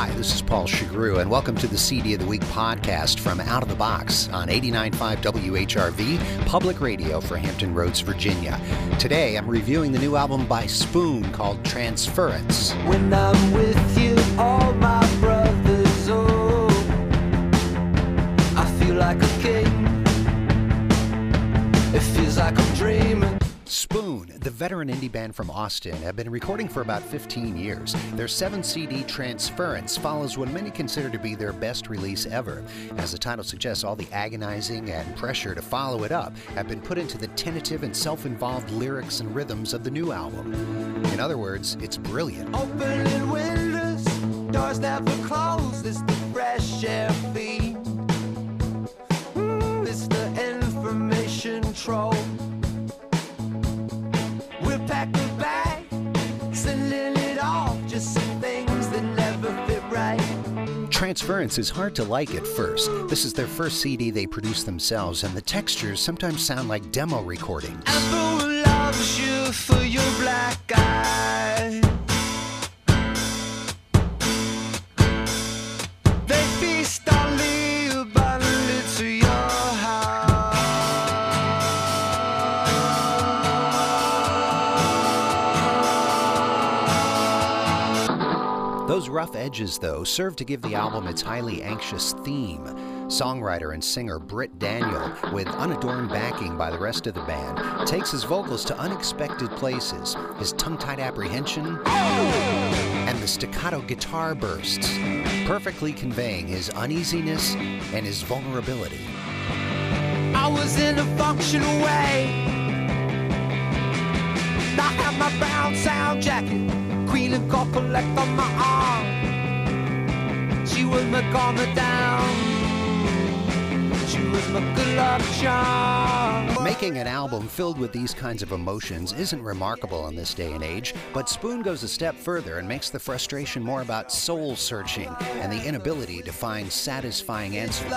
Hi, this is Paul Chagru, and welcome to the CD of the Week podcast from Out of the Box on 89.5 WHRV, public radio for Hampton Roads, Virginia. Today, I'm reviewing the new album by Spoon called Transference. When I'm with you, all my brothers, oh, I feel like a king. It feels like I'm dreaming. The veteran indie band from Austin, have been recording for about 15 years. Their seven CD Transference follows what many consider to be their best release ever. As the title suggests, all the agonizing and pressure to follow it up have been put into the tentative and self involved lyrics and rhythms of the new album. In other words, it's brilliant. Pack a bag, sending it off. Just some things that never fit right. Transference is hard to like at first. This is their first CD they produced themselves, and the textures sometimes sound like demo recordings. Those rough edges, though, serve to give the album its highly anxious theme. Songwriter and singer Britt Daniel, with unadorned backing by the rest of the band, takes his vocals to unexpected places. His tongue tied apprehension and the staccato guitar bursts, perfectly conveying his uneasiness and his vulnerability. I was in a functional way. I had my brown sound jacket, Queen and gold collect on my arm. Was my calmer down. She was my good luck charm. Making an album filled with these kinds of emotions isn't remarkable in this day and age, but Spoon goes a step further and makes the frustration more about soul searching and the inability to find satisfying answers.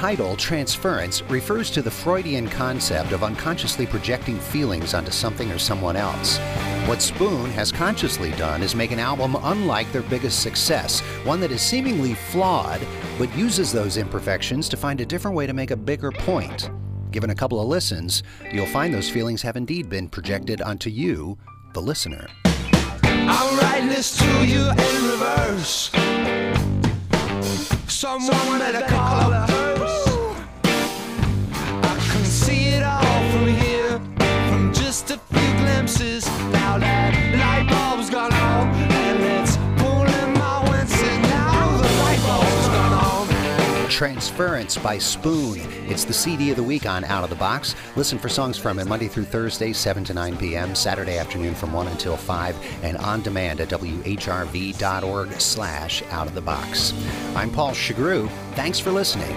Title, Transference, refers to the Freudian concept of unconsciously projecting feelings onto something or someone else. What Spoon has consciously done is make an album unlike their biggest success, one that is seemingly flawed, but uses those imperfections to find a different way to make a bigger point. Given a couple of listens, you'll find those feelings have indeed been projected onto you, the listener. I'm writing this to you in reverse. Someone better call a Transference by Spoon. It's the CD of the week on Out of the Box. Listen for songs from it Monday through Thursday, 7 to 9 p.m., Saturday afternoon from 1 until 5, and on demand at whrv.org slash out of the box. I'm Paul Chagru. Thanks for listening.